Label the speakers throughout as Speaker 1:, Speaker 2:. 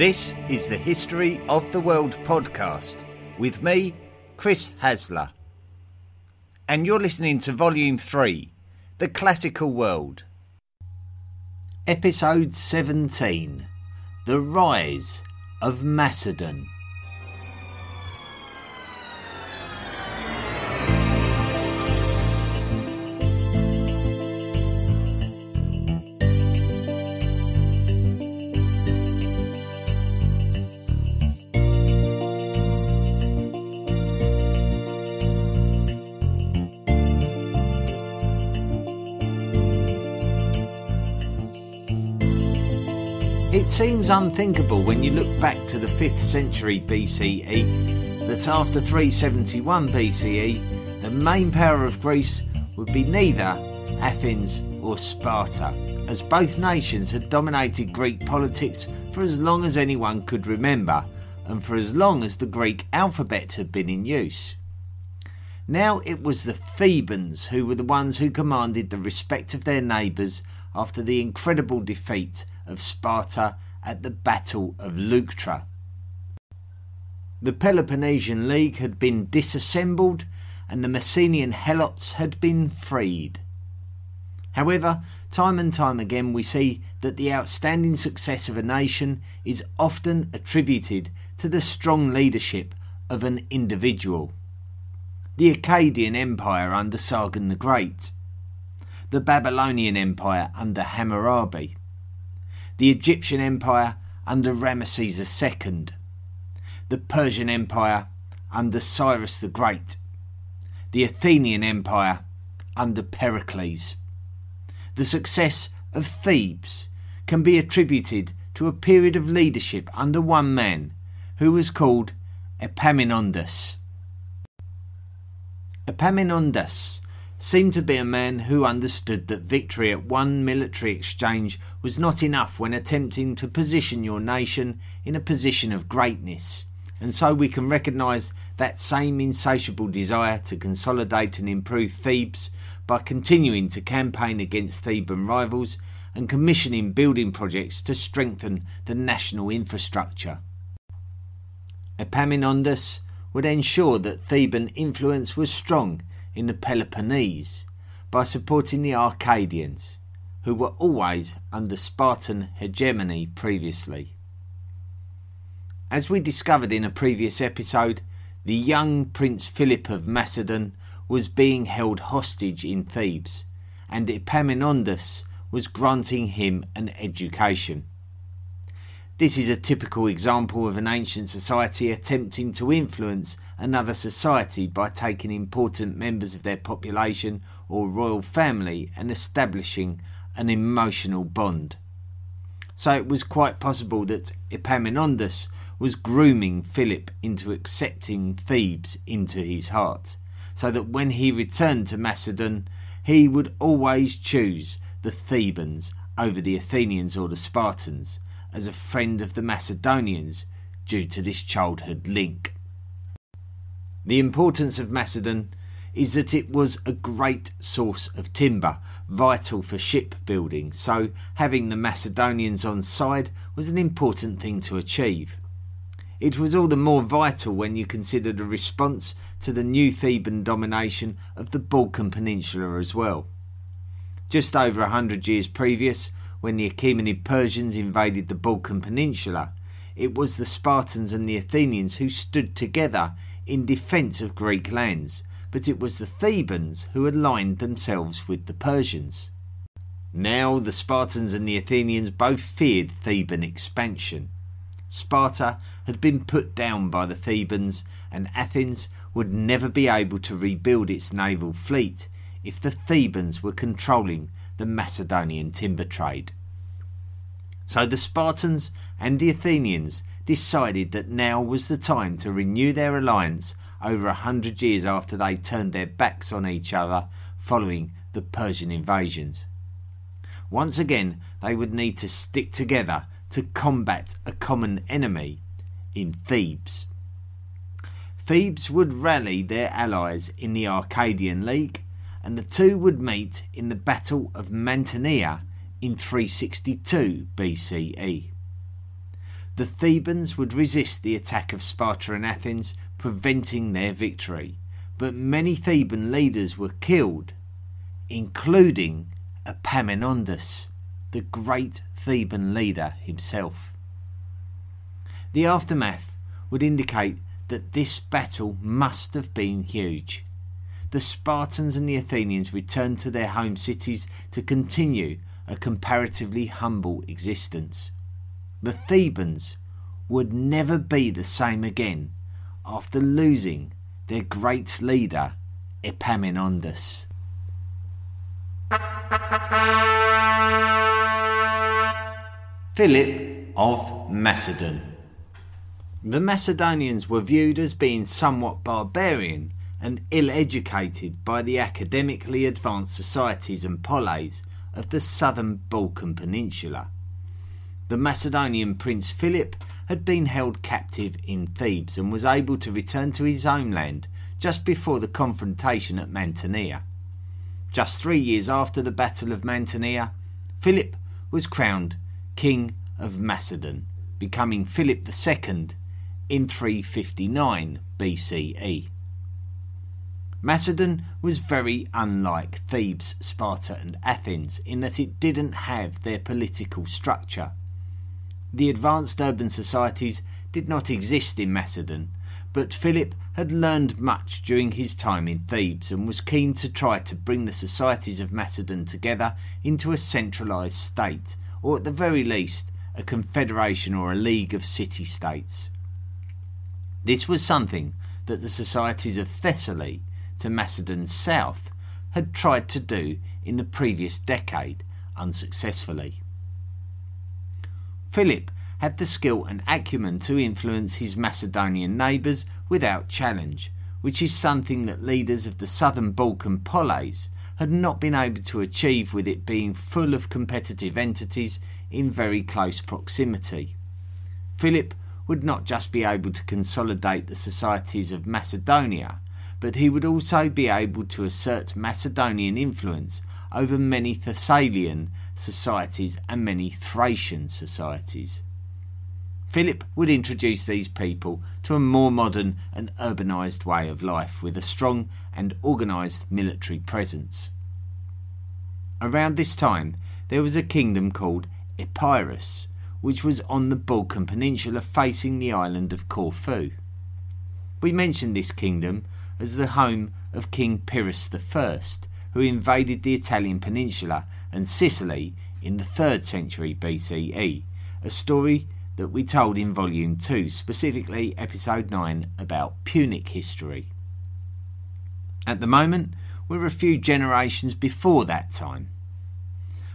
Speaker 1: This is the History of the World podcast with me, Chris Hasler. And you're listening to Volume 3 The Classical World. Episode 17 The Rise of Macedon. Unthinkable when you look back to the 5th century BCE that after 371 BCE, the main power of Greece would be neither Athens or Sparta, as both nations had dominated Greek politics for as long as anyone could remember and for as long as the Greek alphabet had been in use. Now it was the Thebans who were the ones who commanded the respect of their neighbours after the incredible defeat of Sparta at the Battle of Leuctra. The Peloponnesian League had been disassembled and the Messenian Helots had been freed. However, time and time again we see that the outstanding success of a nation is often attributed to the strong leadership of an individual. The Akkadian Empire under Sargon the Great, the Babylonian Empire under Hammurabi, the Egyptian Empire under Ramesses II, the Persian Empire under Cyrus the Great, the Athenian Empire under Pericles. The success of Thebes can be attributed to a period of leadership under one man who was called Epaminondas. Epaminondas seemed to be a man who understood that victory at one military exchange was not enough when attempting to position your nation in a position of greatness. And so we can recognise that same insatiable desire to consolidate and improve Thebes by continuing to campaign against Theban rivals and commissioning building projects to strengthen the national infrastructure. Epaminondas would ensure that Theban influence was strong in the Peloponnese by supporting the Arcadians, who were always under Spartan hegemony previously. As we discovered in a previous episode, the young Prince Philip of Macedon was being held hostage in Thebes, and Epaminondas was granting him an education. This is a typical example of an ancient society attempting to influence another society by taking important members of their population or royal family and establishing an emotional bond. So it was quite possible that Epaminondas was grooming Philip into accepting Thebes into his heart, so that when he returned to Macedon, he would always choose the Thebans over the Athenians or the Spartans as a friend of the Macedonians due to this childhood link. The importance of Macedon is that it was a great source of timber, vital for shipbuilding, so having the Macedonians on side was an important thing to achieve. It was all the more vital when you consider the response to the new Theban domination of the Balkan Peninsula as well. Just over a hundred years previous, when the Achaemenid Persians invaded the Balkan Peninsula, it was the Spartans and the Athenians who stood together in defence of Greek lands, but it was the Thebans who aligned themselves with the Persians. Now the Spartans and the Athenians both feared Theban expansion. Sparta had been put down by the Thebans, and Athens would never be able to rebuild its naval fleet if the Thebans were controlling the Macedonian timber trade. So the Spartans and the Athenians decided that now was the time to renew their alliance over a hundred years after they turned their backs on each other following the Persian invasions. Once again, they would need to stick together to combat a common enemy in Thebes. Thebes would rally their allies in the Arcadian League and the two would meet in the Battle of Mantinea in 362 BCE. the Thebans would resist the attack of Sparta and Athens, preventing their victory. But many Theban leaders were killed, including Epaminondas, the great Theban leader himself. The aftermath would indicate that this battle must have been huge. The Spartans and the Athenians returned to their home cities to continue a comparatively humble existence. The Thebans would never be the same again after losing their great leader Epaminondas. Philip of Macedon. The Macedonians were viewed as being somewhat barbarian and ill educated by the academically advanced societies and polis of the southern Balkan Peninsula. The Macedonian Prince Philip had been held captive in Thebes and was able to return to his homeland just before the confrontation at Mantinea. Just three years after the Battle of Mantinea, Philip was crowned King of Macedon, becoming Philip II in 359 BCE. Macedon was very unlike Thebes, Sparta, and Athens in that it didn't have their political structure. The advanced urban societies did not exist in Macedon, but Philip had learned much during his time in Thebes and was keen to try to bring the societies of Macedon together into a centralised state, or at the very least, a confederation or a league of city states. This was something that the societies of Thessaly to Macedon's south had tried to do in the previous decade unsuccessfully. Philip had the skill and acumen to influence his Macedonian neighbours without challenge, which is something that leaders of the southern Balkan polis had not been able to achieve with it being full of competitive entities in very close proximity. Philip would not just be able to consolidate the societies of Macedonia, but he would also be able to assert Macedonian influence over many Thessalian societies and many Thracian societies. Philip would introduce these people to a more modern and urbanised way of life with a strong and organised military presence. Around this time, there was a kingdom called Epirus, which was on the Balkan Peninsula facing the island of Corfu. We mentioned this kingdom as the home of King Pyrrhus I, who invaded the Italian peninsula and Sicily in the 3rd century BCE, a story that we told in Volume 2, specifically Episode 9 about Punic history. At the moment, we're a few generations before that time.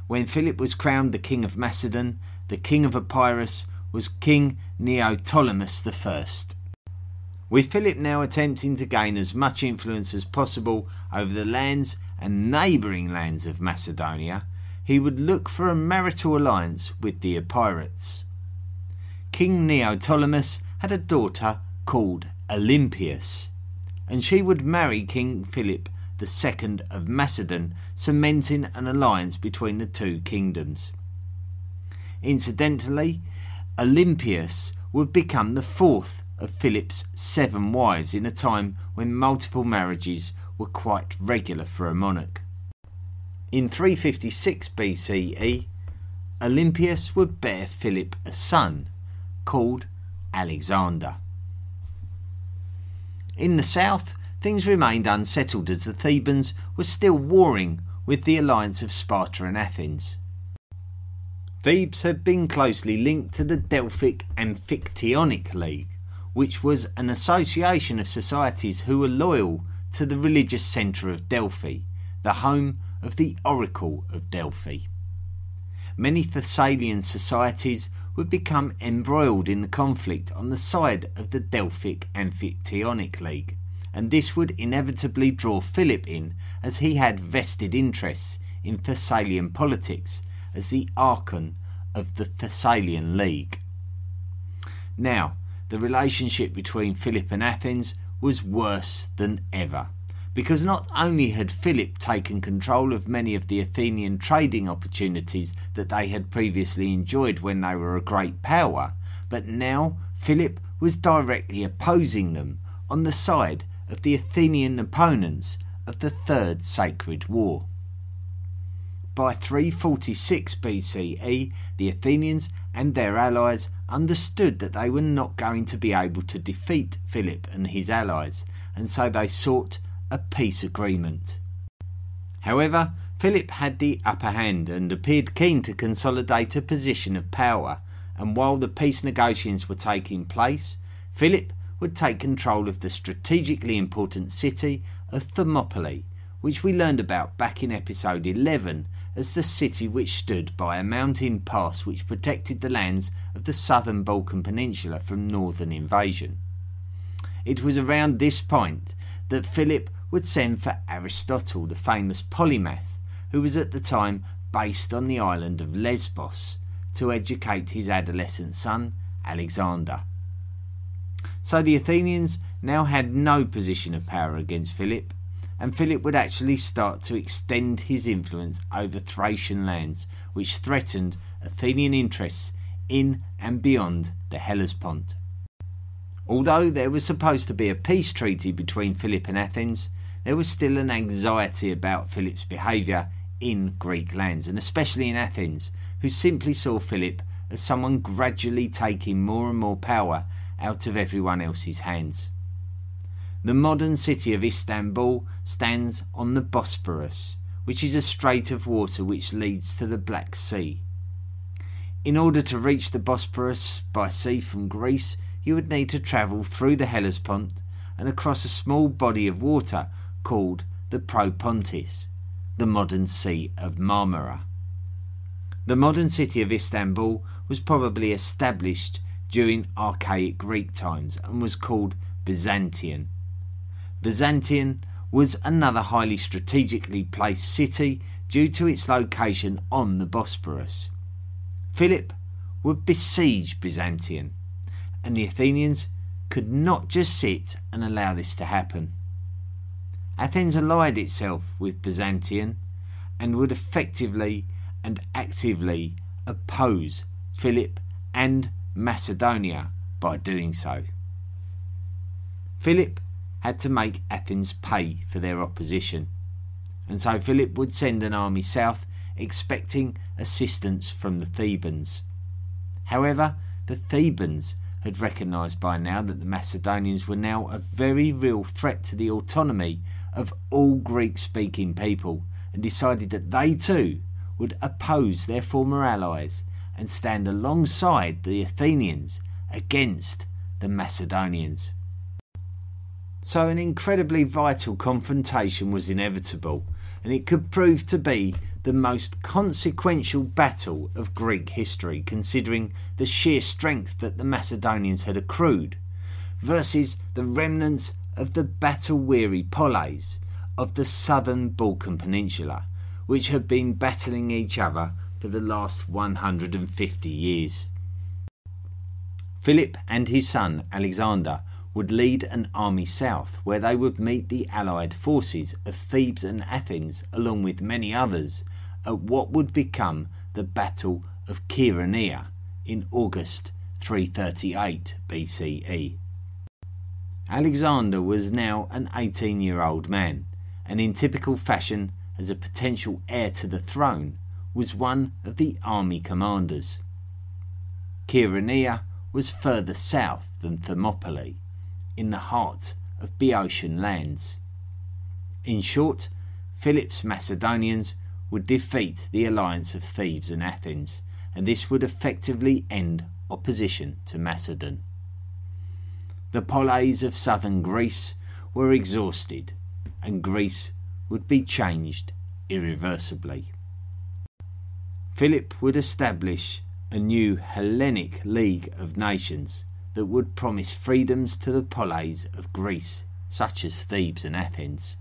Speaker 1: When Philip was crowned the King of Macedon, the King of Epirus was King Neoptolemus I. With Philip now attempting to gain as much influence as possible over the lands and neighbouring lands of Macedonia, he would look for a marital alliance with the Epirotes. King Neoptolemus had a daughter called Olympias, and she would marry King Philip II of Macedon, cementing an alliance between the two kingdoms. Incidentally, Olympias would become the fourth of Philip's seven wives in a time when multiple marriages were quite regular for a monarch. In 356 BCE, Olympias would bear Philip a son called Alexander. In the south, things remained unsettled as the Thebans were still warring with the alliance of Sparta and Athens. Thebes had been closely linked to the Delphic Amphictyonic League, which was an association of societies who were loyal to the religious centre of Delphi, the home of the Oracle of Delphi. Many Thessalian societies would become embroiled in the conflict on the side of the Delphic Amphictyonic League, and this would inevitably draw Philip in as he had vested interests in Thessalian politics as the archon of the Thessalian League. Now, the relationship between Philip and Athens was worse than ever. Because not only had Philip taken control of many of the Athenian trading opportunities that they had previously enjoyed when they were a great power, but now Philip was directly opposing them on the side of the Athenian opponents of the Third Sacred War. By 346 BCE, the Athenians and their allies understood that they were not going to be able to defeat Philip and his allies, and so they sought a peace agreement. However, Philip had the upper hand and appeared keen to consolidate a position of power, and while the peace negotiations were taking place, Philip would take control of the strategically important city of Thermopylae, which we learned about back in episode 11 as the city which stood by a mountain pass which protected the lands of the southern Balkan Peninsula from northern invasion. It was around this point that Philip would send for Aristotle, the famous polymath, who was at the time based on the island of Lesbos, to educate his adolescent son, Alexander. So the Athenians now had no position of power against Philip, and Philip would actually start to extend his influence over Thracian lands, which threatened Athenian interests in and beyond the Hellespont. Although there was supposed to be a peace treaty between Philip and Athens, there was still an anxiety about Philip's behaviour in Greek lands, and especially in Athens, who simply saw Philip as someone gradually taking more and more power out of everyone else's hands. The modern city of Istanbul stands on the Bosporus, which is a strait of water which leads to the Black Sea. In order to reach the Bosporus by sea from Greece, you would need to travel through the Hellespont and across a small body of water called the Propontis, the modern Sea of Marmara. The modern city of Istanbul was probably established during archaic Greek times and was called Byzantium. Byzantium was another highly strategically placed city due to its location on the Bosporus. Philip would besiege Byzantium, and the Athenians could not just sit and allow this to happen. Athens allied itself with Byzantium and would effectively and actively oppose Philip and Macedonia by doing so. Philip had to make Athens pay for their opposition, and so Philip would send an army south expecting assistance from the Thebans. However, the Thebans had recognised by now that the Macedonians were now a very real threat to the autonomy of all Greek speaking people and decided that they too would oppose their former allies and stand alongside the Athenians against the Macedonians. So, an incredibly vital confrontation was inevitable, and it could prove to be the most consequential battle of Greek history, considering the sheer strength that the Macedonians had accrued, versus the remnants of the battle weary polis of the southern Balkan Peninsula, which had been battling each other for the last 150 years. Philip and his son Alexander would lead an army south where they would meet the allied forces of Thebes and Athens along with many others at what would become the Battle of Chaeronea in August 338 BCE. Alexander was now an 18 year old man, and in typical fashion as a potential heir to the throne, was one of the army commanders. Chaeronea was further south than Thermopylae, in the heart of Boeotian lands. In short, Philip's Macedonians would defeat the alliance of Thebes and Athens, and this would effectively end opposition to Macedon. The polis of southern Greece were exhausted, and Greece would be changed irreversibly. Philip would establish a new Hellenic League of Nations that would promise freedoms to the polis of Greece, such as Thebes and Athens.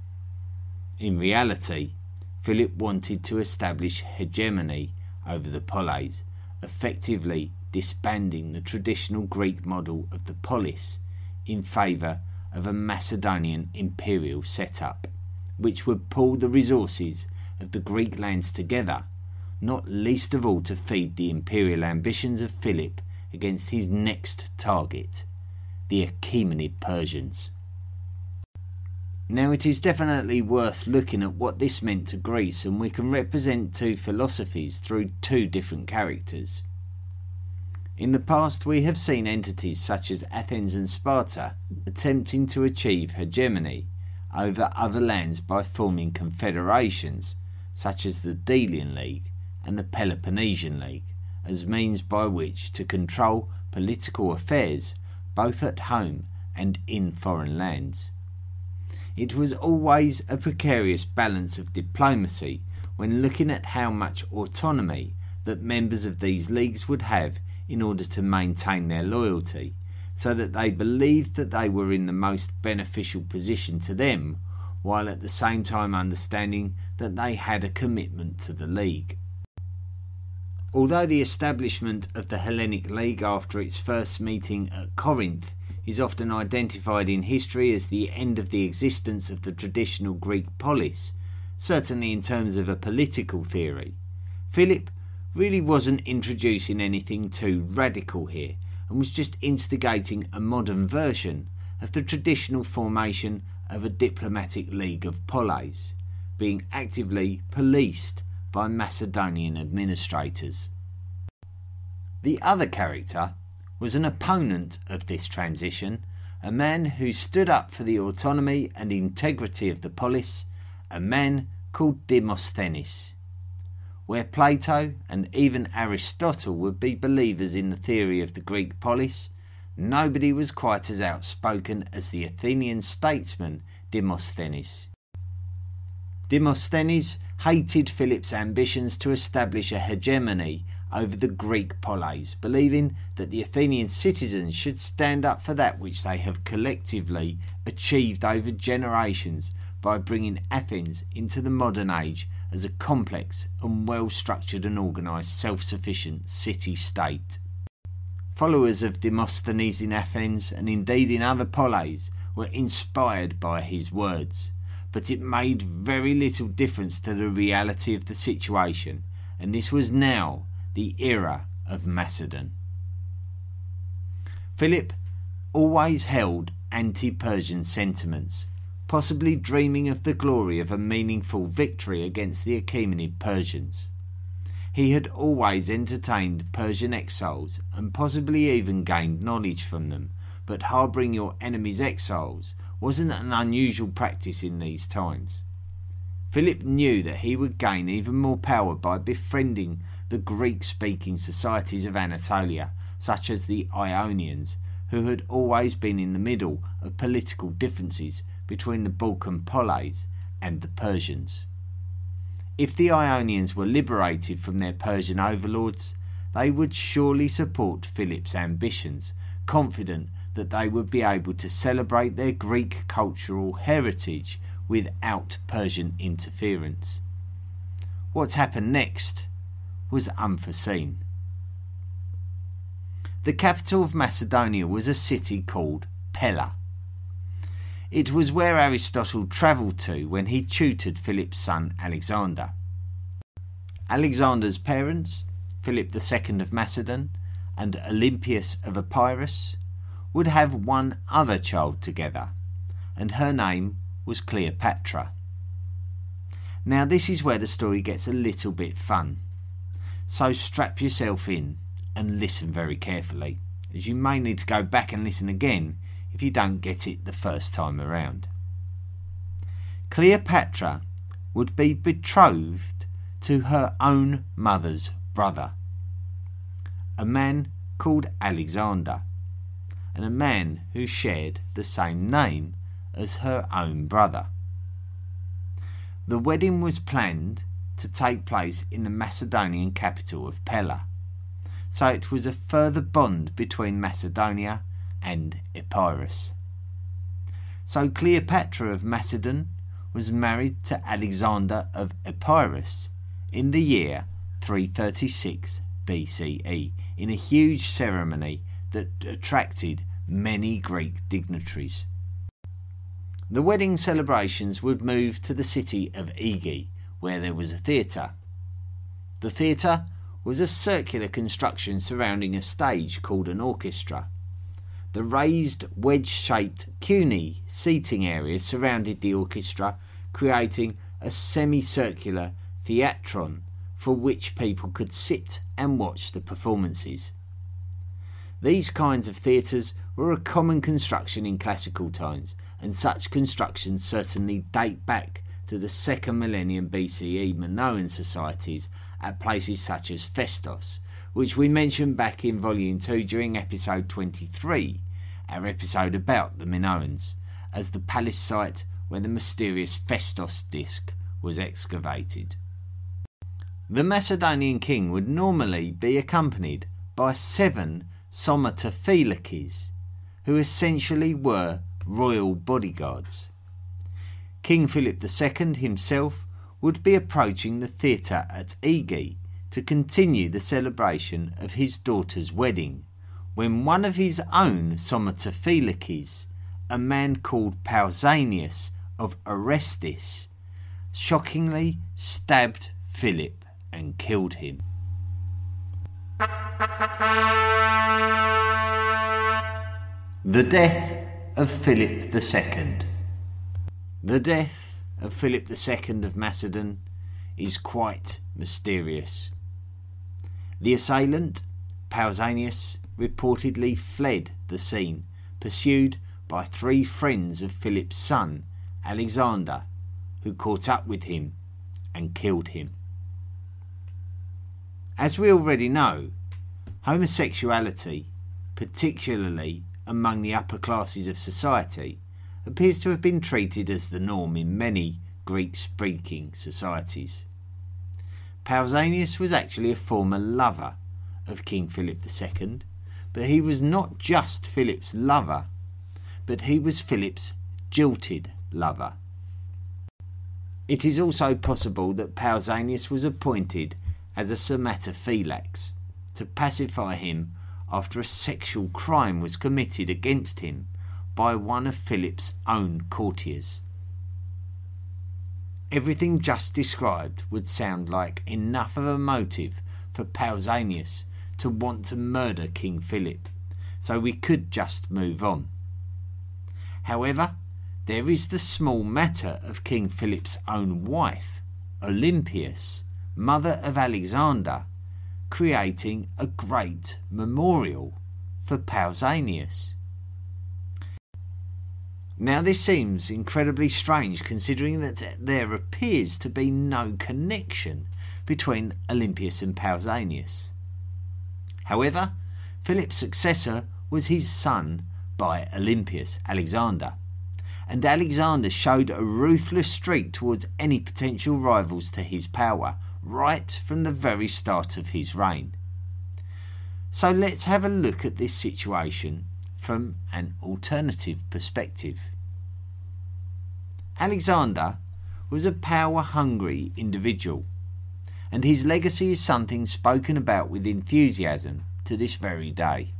Speaker 1: In reality, Philip wanted to establish hegemony over the polis, effectively disbanding the traditional Greek model of the polis in favour of a Macedonian imperial setup, which would pool the resources of the Greek lands together not least of all to feed the imperial ambitions of Philip against his next target, the Achaemenid Persians. Now, it is definitely worth looking at what this meant to Greece, and we can represent two philosophies through two different characters. In the past, we have seen entities such as Athens and Sparta attempting to achieve hegemony over other lands by forming confederations, such as the Delian League and the Peloponnesian League, as means by which to control political affairs both at home and in foreign lands. It was always a precarious balance of diplomacy when looking at how much autonomy that members of these leagues would have in order to maintain their loyalty, so that they believed that they were in the most beneficial position to them, while at the same time understanding that they had a commitment to the League. Although the establishment of the Hellenic League after its first meeting at Corinth is often identified in history as the end of the existence of the traditional Greek polis, certainly in terms of a political theory, Philip really wasn't introducing anything too radical here and was just instigating a modern version of the traditional formation of a diplomatic league of polis, being actively policed by Macedonian administrators. The other character was an opponent of this transition, a man who stood up for the autonomy and integrity of the polis, a man called Demosthenes where Plato and even Aristotle would be believers in the theory of the Greek polis, nobody was quite as outspoken as the Athenian statesman Demosthenes. Demosthenes hated Philip's ambitions to establish a hegemony over the Greek polis, believing that the Athenian citizens should stand up for that which they have collectively achieved over generations by bringing Athens into the modern age as a complex and well structured and organised self sufficient city state. Followers of Demosthenes in Athens and indeed in other polis were inspired by his words, but it made very little difference to the reality of the situation, and this was now the era of Macedon. Philip always held anti Persian sentiments possibly dreaming of the glory of a meaningful victory against the Achaemenid Persians. He had always entertained Persian exiles and possibly even gained knowledge from them, but harbouring your enemy's exiles wasn't an unusual practice in these times. Philip knew that he would gain even more power by befriending the Greek speaking societies of Anatolia, such as the Ionians, who had always been in the middle of political differences between the Balkan poleis and the Persians. If the Ionians were liberated from their Persian overlords, they would surely support Philip's ambitions, confident that they would be able to celebrate their Greek cultural heritage without Persian interference. What happened next was unforeseen. The capital of Macedonia was a city called Pella. It was where Aristotle travelled to when he tutored Philip's son Alexander. Alexander's parents, Philip II of Macedon and Olympias of Epirus, would have one other child together, and her name was Cleopatra. Now, this is where the story gets a little bit fun. So strap yourself in and listen very carefully, as you may need to go back and listen again if you don't get it the first time around. Cleopatra would be betrothed to her own mother's brother, a man called Alexander, and a man who shared the same name as her own brother. The wedding was planned to take place in the Macedonian capital of Pella, so it was a further bond between Macedonia and Epirus. So Cleopatra of Macedon was married to Alexander of Epirus in the year 336 BCE in a huge ceremony that attracted many Greek dignitaries. The wedding celebrations would move to the city of Aegae, where there was a theatre. The theatre was a circular construction surrounding a stage called an orchestra. The raised wedge shaped cunei seating area surrounded the orchestra, creating a semicircular theatron for which people could sit and watch the performances. These kinds of theatres were a common construction in classical times, and such constructions certainly date back to the second millennium BCE Minoan societies at places such as Festos, which we mentioned back in Volume 2 during episode 23, our episode about the Minoans, as the palace site where the mysterious Phaistos disc was excavated. The Macedonian king would normally be accompanied by seven somatophylakes, who essentially were royal bodyguards. King Philip II himself would be approaching the theatre at Aegae to continue the celebration of his daughter's wedding, when one of his own somatophylakes, a man called Pausanias of Orestis, shockingly stabbed Philip and killed him. The death of Philip II. The death of Philip II of Macedon is quite mysterious. The assailant, Pausanias, reportedly fled the scene, pursued by three friends of Philip's son, Alexander, who caught up with him and killed him. As we already know, homosexuality, particularly among the upper classes of society appears to have been treated as the norm in many Greek speaking societies. Pausanias was actually a former lover of King Philip II, but he was not just Philip's lover, but he was Philip's jilted lover. It is also possible that Pausanias was appointed as a somatophylax to pacify him after a sexual crime was committed against him by one of Philip's own courtiers. Everything just described would sound like enough of a motive for Pausanias to want to murder King Philip, so we could just move on. However, there is the small matter of King Philip's own wife, Olympias, mother of Alexander, creating a great memorial for Pausanias. Now, this seems incredibly strange considering that there appears to be no connection between Olympias and Pausanias. However, Philip's successor was his son by Olympias, Alexander, and Alexander showed a ruthless streak towards any potential rivals to his power, right from the very start of his reign. So let's have a look at this situation from an alternative perspective. Alexander was a power hungry individual, and his legacy is something spoken about with enthusiasm to this very day.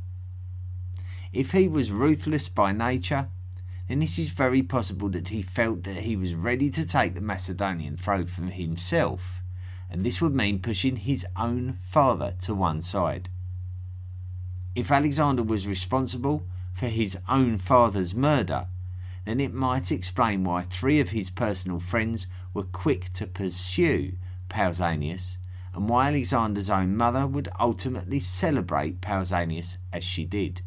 Speaker 1: If he was ruthless by nature, then it is very possible that he felt that he was ready to take the Macedonian throne for himself and this would mean pushing his own father to one side. If Alexander was responsible for his own father's murder, then it might explain why three of his personal friends were quick to pursue Pausanias and why Alexander's own mother would ultimately celebrate Pausanias as she did.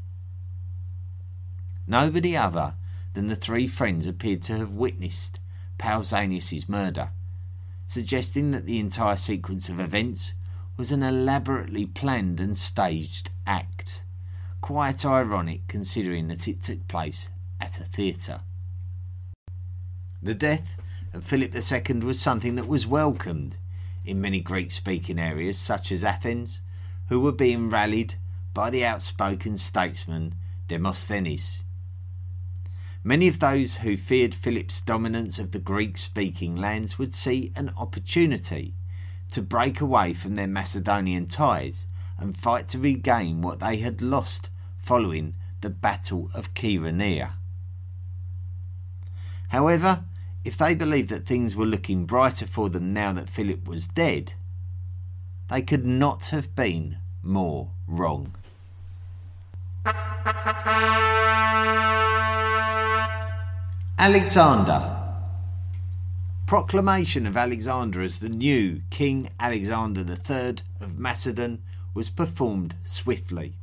Speaker 1: Nobody other than the three friends appeared to have witnessed Pausanias's murder, suggesting that the entire sequence of events was an elaborately planned and staged act. Quite ironic considering that it took place at a theatre. The death of Philip II was something that was welcomed in many Greek speaking areas, such as Athens, who were being rallied by the outspoken statesman Demosthenes. Many of those who feared Philip's dominance of the Greek speaking lands would see an opportunity to break away from their Macedonian ties and fight to regain what they had lost following the Battle of Chaeronea. However, if they believed that things were looking brighter for them now that Philip was dead, they could not have been more wrong. Alexander Proclamation of Alexander as the new King Alexander III of Macedon was performed swiftly.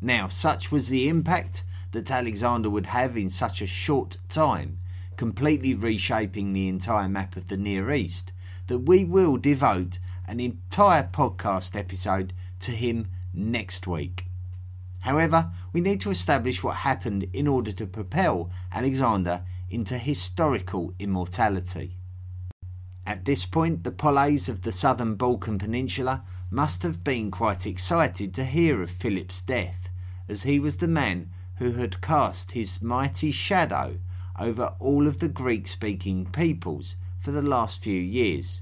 Speaker 1: Now, such was the impact that Alexander would have in such a short time, completely reshaping the entire map of the Near East, that we will devote an entire podcast episode to him next week. However, we need to establish what happened in order to propel Alexander into historical immortality. At this point, the poleis of the southern Balkan Peninsula must have been quite excited to hear of Philip's death, as he was the man who had cast his mighty shadow over all of the Greek speaking peoples for the last few years.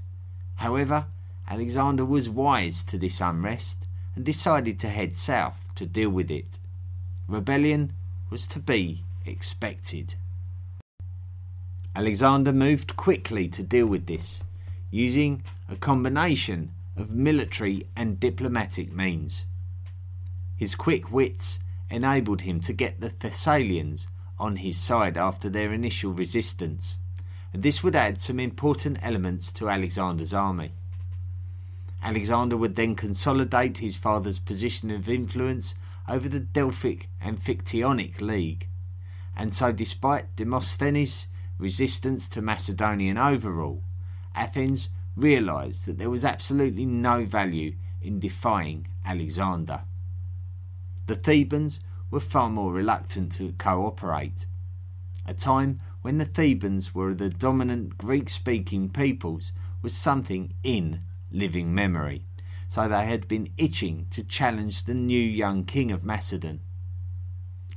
Speaker 1: However, Alexander was wise to this unrest and decided to head south to deal with it. Rebellion was to be expected. Alexander moved quickly to deal with this, using a combination of military and diplomatic means. His quick wits enabled him to get the Thessalians on his side after their initial resistance, and this would add some important elements to Alexander's army. Alexander would then consolidate his father's position of influence over the Delphic Amphictyonic League, and so despite Demosthenes' resistance to Macedonian overrule, Athens realised that there was absolutely no value in defying Alexander. The Thebans were far more reluctant to cooperate. A time when the Thebans were the dominant Greek speaking peoples was something in living memory, so they had been itching to challenge the new young king of Macedon.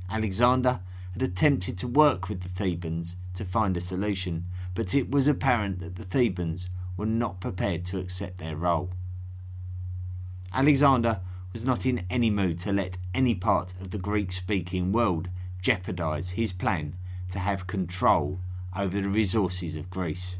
Speaker 1: Alexander had attempted to work with the Thebans to find a solution, but it was apparent that the Thebans were not prepared to accept their role. Alexander was not in any mood to let any part of the Greek speaking world jeopardize his plan to have control over the resources of Greece.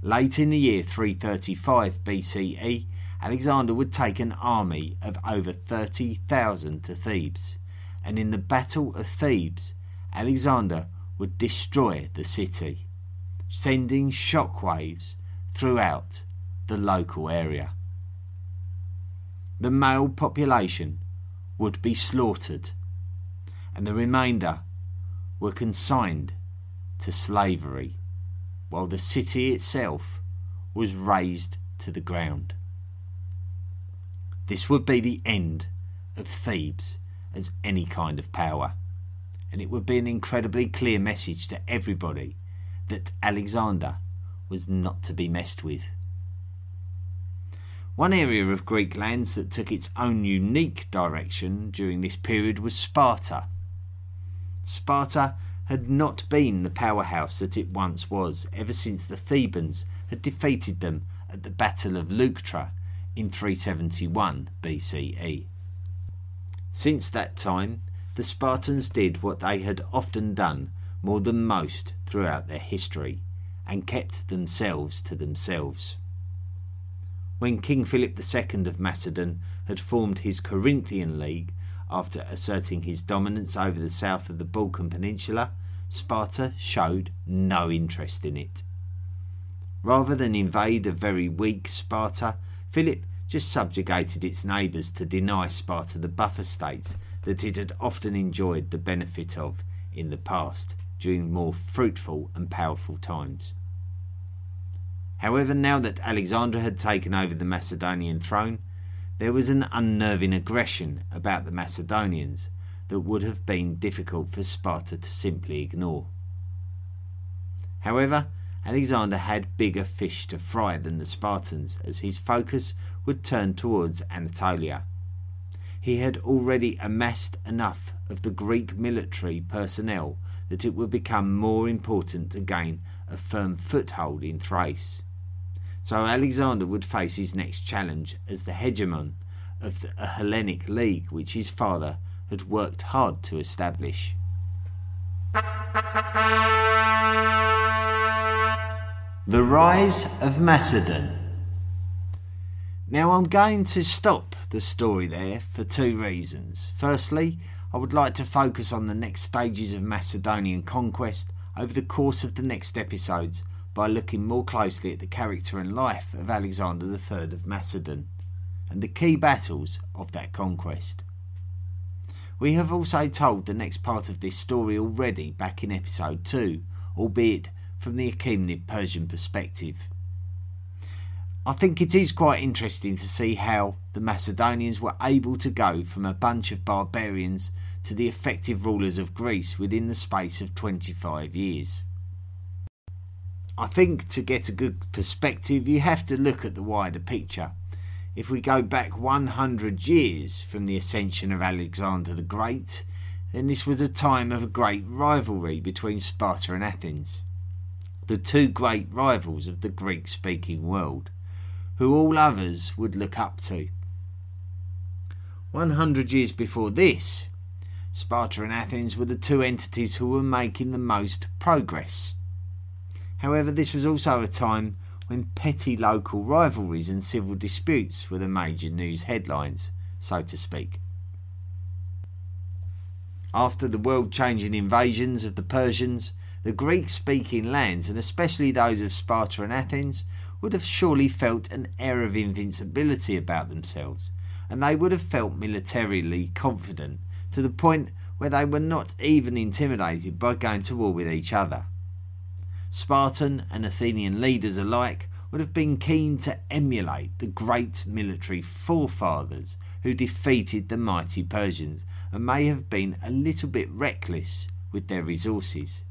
Speaker 1: Late in the year 335 BCE, Alexander would take an army of over 30,000 to Thebes, and in the Battle of Thebes, Alexander would destroy the city, sending shockwaves throughout the local area. The male population would be slaughtered, and the remainder were consigned to slavery, while the city itself was razed to the ground. This would be the end of Thebes as any kind of power and it would be an incredibly clear message to everybody that Alexander was not to be messed with. One area of Greek lands that took its own unique direction during this period was Sparta. Sparta had not been the powerhouse that it once was ever since the Thebans had defeated them at the Battle of Leuctra in 371 BCE. Since that time, the Spartans did what they had often done more than most throughout their history and kept themselves to themselves. When King Philip II of Macedon had formed his Corinthian League after asserting his dominance over the south of the Balkan Peninsula, Sparta showed no interest in it. Rather than invade a very weak Sparta, Philip just subjugated its neighbours to deny Sparta the buffer states that it had often enjoyed the benefit of in the past during more fruitful and powerful times. However, now that Alexander had taken over the Macedonian throne, there was an unnerving aggression about the Macedonians that would have been difficult for Sparta to simply ignore. However, Alexander had bigger fish to fry than the Spartans as his focus would turn towards Anatolia he had already amassed enough of the Greek military personnel that it would become more important to gain a firm foothold in Thrace. So Alexander would face his next challenge as the hegemon of a Hellenic League which his father had worked hard to establish. The Rise of Macedon Now, I'm going to stop the story there for two reasons. Firstly, I would like to focus on the next stages of Macedonian conquest over the course of the next episodes by looking more closely at the character and life of Alexander III of Macedon and the key battles of that conquest. We have also told the next part of this story already back in episode 2, albeit from the Achaemenid Persian perspective. I think it is quite interesting to see how the Macedonians were able to go from a bunch of barbarians to the effective rulers of Greece within the space of 25 years. I think to get a good perspective, you have to look at the wider picture. If we go back 100 years from the ascension of Alexander the Great, then this was a time of a great rivalry between Sparta and Athens, the two great rivals of the Greek speaking world, who all others would look up to. 100 years before this, Sparta and Athens were the two entities who were making the most progress. However, this was also a time when petty local rivalries and civil disputes were the major news headlines, so to speak. After the world changing invasions of the Persians, the Greek speaking lands, and especially those of Sparta and Athens, would have surely felt an air of invincibility about themselves, and they would have felt militarily confident to the point where they were not even intimidated by going to war with each other. Spartan and Athenian leaders alike would have been keen to emulate the great military forefathers who defeated the mighty Persians and may have been a little bit reckless with their resources.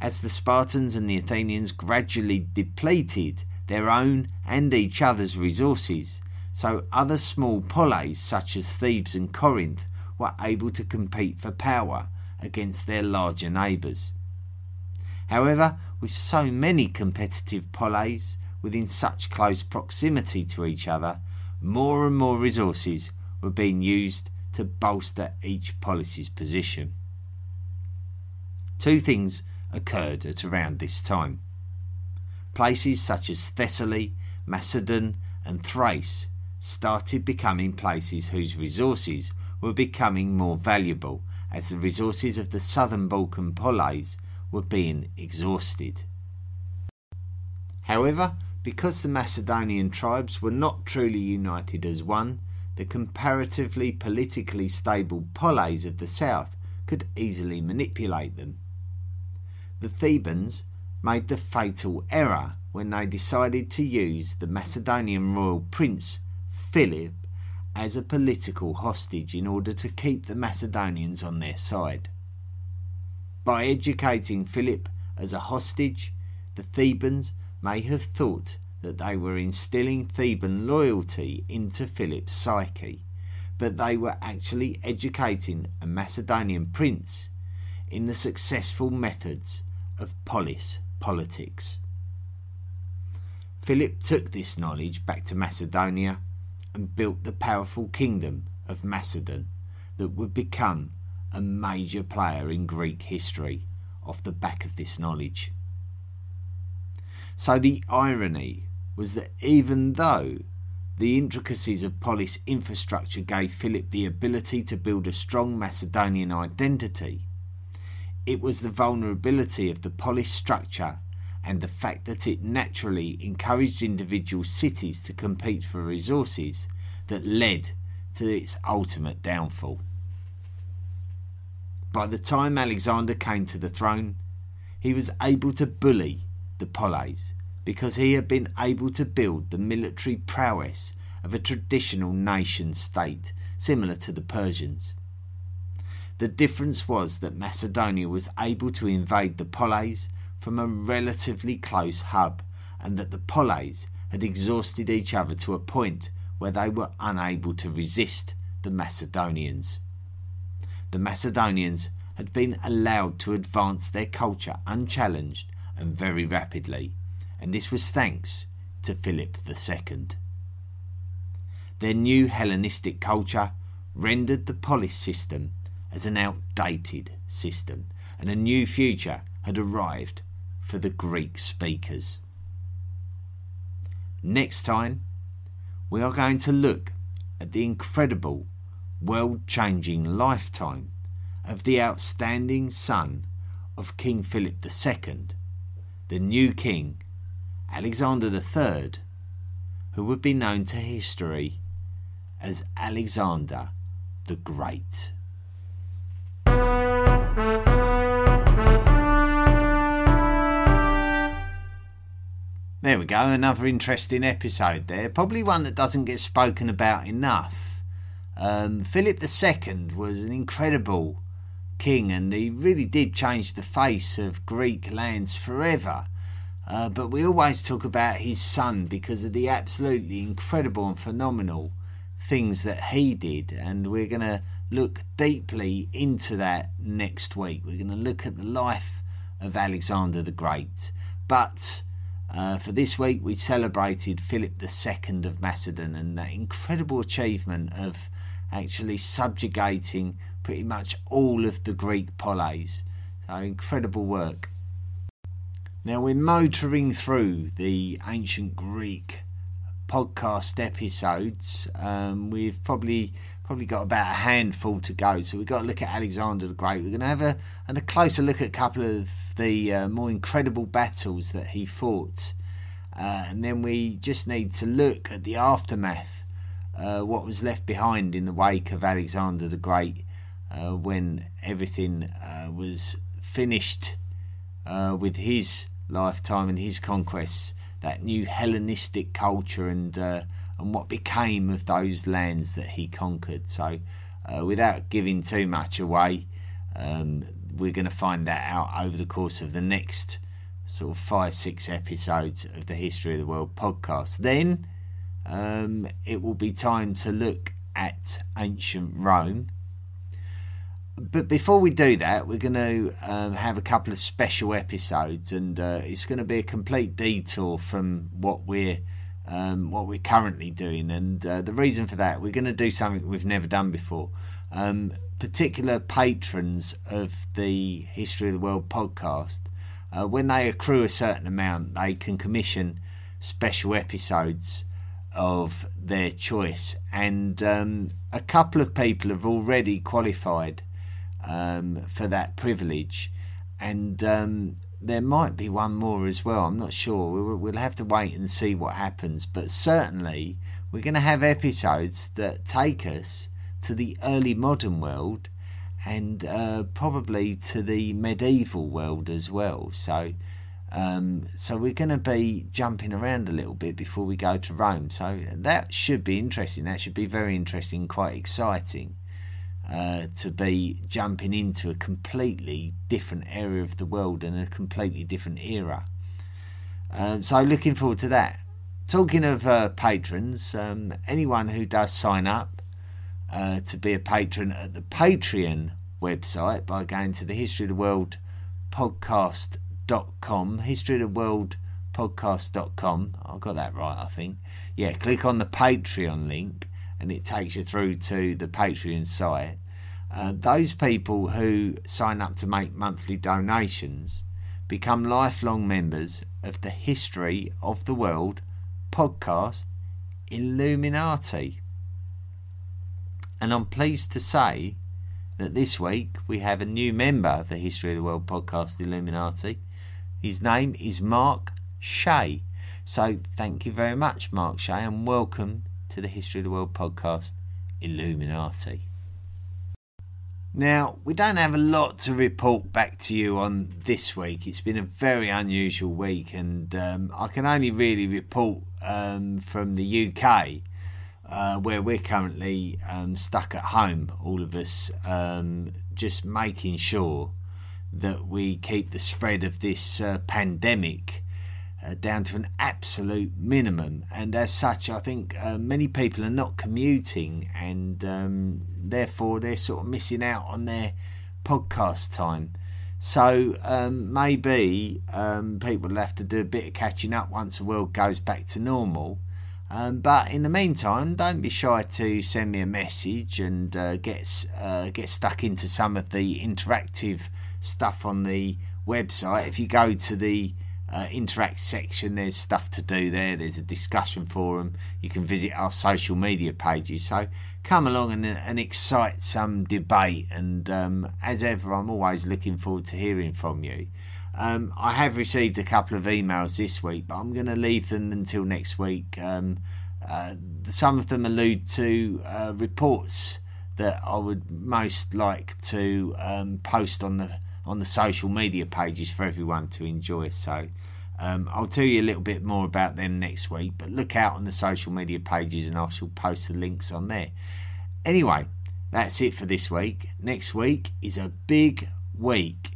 Speaker 1: As the Spartans and the Athenians gradually depleted their own and each other's resources, so other small polis such as Thebes and Corinth were able to compete for power against their larger neighbours. However, with so many competitive poleis within such close proximity to each other, more and more resources were being used to bolster each polis's position. Two things occurred at around this time. Places such as Thessaly, Macedon, and Thrace started becoming places whose resources were becoming more valuable as the resources of the southern Balkan poleis were being exhausted. However, because the Macedonian tribes were not truly united as one, the comparatively politically stable poleis of the south could easily manipulate them. The Thebans made the fatal error when they decided to use the Macedonian royal prince Philip as a political hostage in order to keep the Macedonians on their side. By educating Philip as a hostage, the Thebans may have thought that they were instilling Theban loyalty into Philip's psyche, but they were actually educating a Macedonian prince in the successful methods of polis politics. Philip took this knowledge back to Macedonia and built the powerful kingdom of Macedon that would become a major player in Greek history off the back of this knowledge. So the irony was that even though the intricacies of polis infrastructure gave Philip the ability to build a strong Macedonian identity, it was the vulnerability of the polis structure and the fact that it naturally encouraged individual cities to compete for resources that led to its ultimate downfall. By the time Alexander came to the throne, he was able to bully the Poleis because he had been able to build the military prowess of a traditional nation state similar to the Persians. The difference was that Macedonia was able to invade the Poleis from a relatively close hub, and that the Poleis had exhausted each other to a point where they were unable to resist the Macedonians the Macedonians had been allowed to advance their culture unchallenged and very rapidly, and this was thanks to Philip II. Their new Hellenistic culture rendered the polis system as an outdated system, and a new future had arrived for the Greek speakers. Next time, we are going to look at the incredible, world changing lifetime of the outstanding son of King Philip II, the new king, Alexander III, who would be known to history as Alexander the Great. There we go, another interesting episode there. Probably one that doesn't get spoken about enough. Um, Philip II was an incredible king and he really did change the face of Greek lands forever. Uh, but we always talk about his son because of the absolutely incredible and phenomenal things that he did. And we're going to look deeply into that next week. We're going to look at the life of Alexander the Great. But uh, for this week, we celebrated Philip II of Macedon and that incredible achievement of actually subjugating pretty much all of the Greek polis. So, incredible work. Now, we're motoring through the ancient Greek podcast episodes. Um, we've probably probably got about a handful to go. So we've got to look at Alexander the Great. We're going to have a, and a closer look at a couple of the uh, more incredible battles that he fought. Uh, and then we just need to look at the aftermath, uh, what was left behind in the wake of Alexander the Great uh, when everything uh, was finished uh, with his lifetime and his conquests, that new Hellenistic culture and and what became of those lands that he conquered. So, uh, without giving too much away, um, we're going to find that out over the course of the next sort of five, six episodes of the History of the World podcast. Then um, it will be time to look at ancient Rome. But before we do that, we're going to um, have a couple of special episodes, and uh, it's going to be a complete detour from what we're um, what we're currently doing. And uh, the reason for that, we're going to do something we've never done before. Um, particular patrons of the History of the World podcast, uh, when they accrue a certain amount, they can commission special episodes of their choice. And um, a couple of people have already qualified um, for that privilege. And um, there might be one more as well. I'm not sure. We'll, have to wait and see what happens. But certainly, we're going to have episodes that take us to the early modern world and uh, probably to the medieval world as well. So, um, so we're going to be jumping around a little bit before we go to Rome. So that should be interesting. That should be very interesting, quite exciting. Uh, to be jumping into a completely different area of the world and a completely different era. Uh, so, looking forward to that. Talking of uh, patrons, um, anyone who does sign up uh, to be a patron at the Patreon website by going to the History of the World podcast.com, History of the World podcast.com. I got that right, I think. Yeah, click on the Patreon link and it takes you through to the Patreon site. Uh, those people who sign up to make monthly donations become lifelong members of the History of the World podcast Illuminati. And I'm pleased to say that this week we have a new member of the History of the World podcast Illuminati. His name is Mark Shea. So thank you very much, Mark Shea, and welcome to the History of the World podcast Illuminati. Now, we don't have a lot to report back to you on this week. It's been a very unusual week, and um, I can only really report um, from the UK, uh, where we're currently um, stuck at home, all of us, um, just making sure that we keep the spread of this uh, pandemic uh, down to an absolute minimum. And as such, I think uh, many people are not commuting, and um, therefore they're sort of missing out on their podcast time. So um, maybe um, people will have to do a bit of catching up once the world goes back to normal. Um, but in the meantime, don't be shy to send me a message and uh, get uh, get stuck into some of the interactive stuff on the website. If you go to the uh, interact section. There's stuff to do there. There's a discussion forum. You can visit our social media pages. So come along and, and excite some debate. And um, as ever, I'm always looking forward to hearing from you. Um, I have received a couple of emails this week, but I'm going to leave them until next week. Um, uh, some of them allude to uh, reports that I would most like to um, post on the on the social media pages for everyone to enjoy. So um, I'll tell you a little bit more about them next week, but look out on the social media pages and I shall post the links on there. Anyway, that's it for this week. Next week is a big week.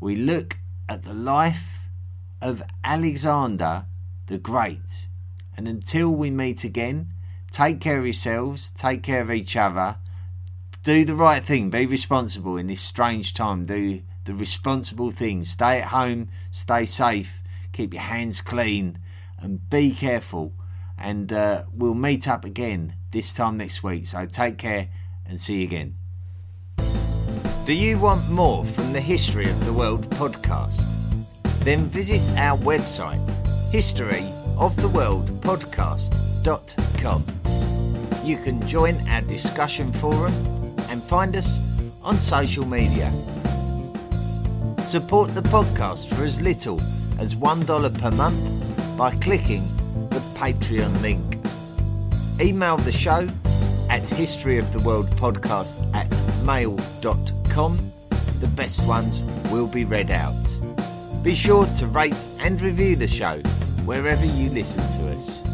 Speaker 1: We look at the life of Alexander the Great. And until we meet again, take care of yourselves, take care of each other, do the right thing, be responsible in this strange time, do the responsible thing, stay at home, stay safe, keep your hands clean, and be careful. And uh, we'll meet up again this time next week. So take care and see you again. Do you want more from the History of the World podcast? Then visit our website, historyoftheworldpodcast.com. You can join our discussion forum and find us on social media. Support the podcast for as little as $1 per month by clicking the Patreon link. Email the show at historyoftheworldpodcast at mail.com. The best ones will be read out. Be sure to rate and review the show wherever you listen to us.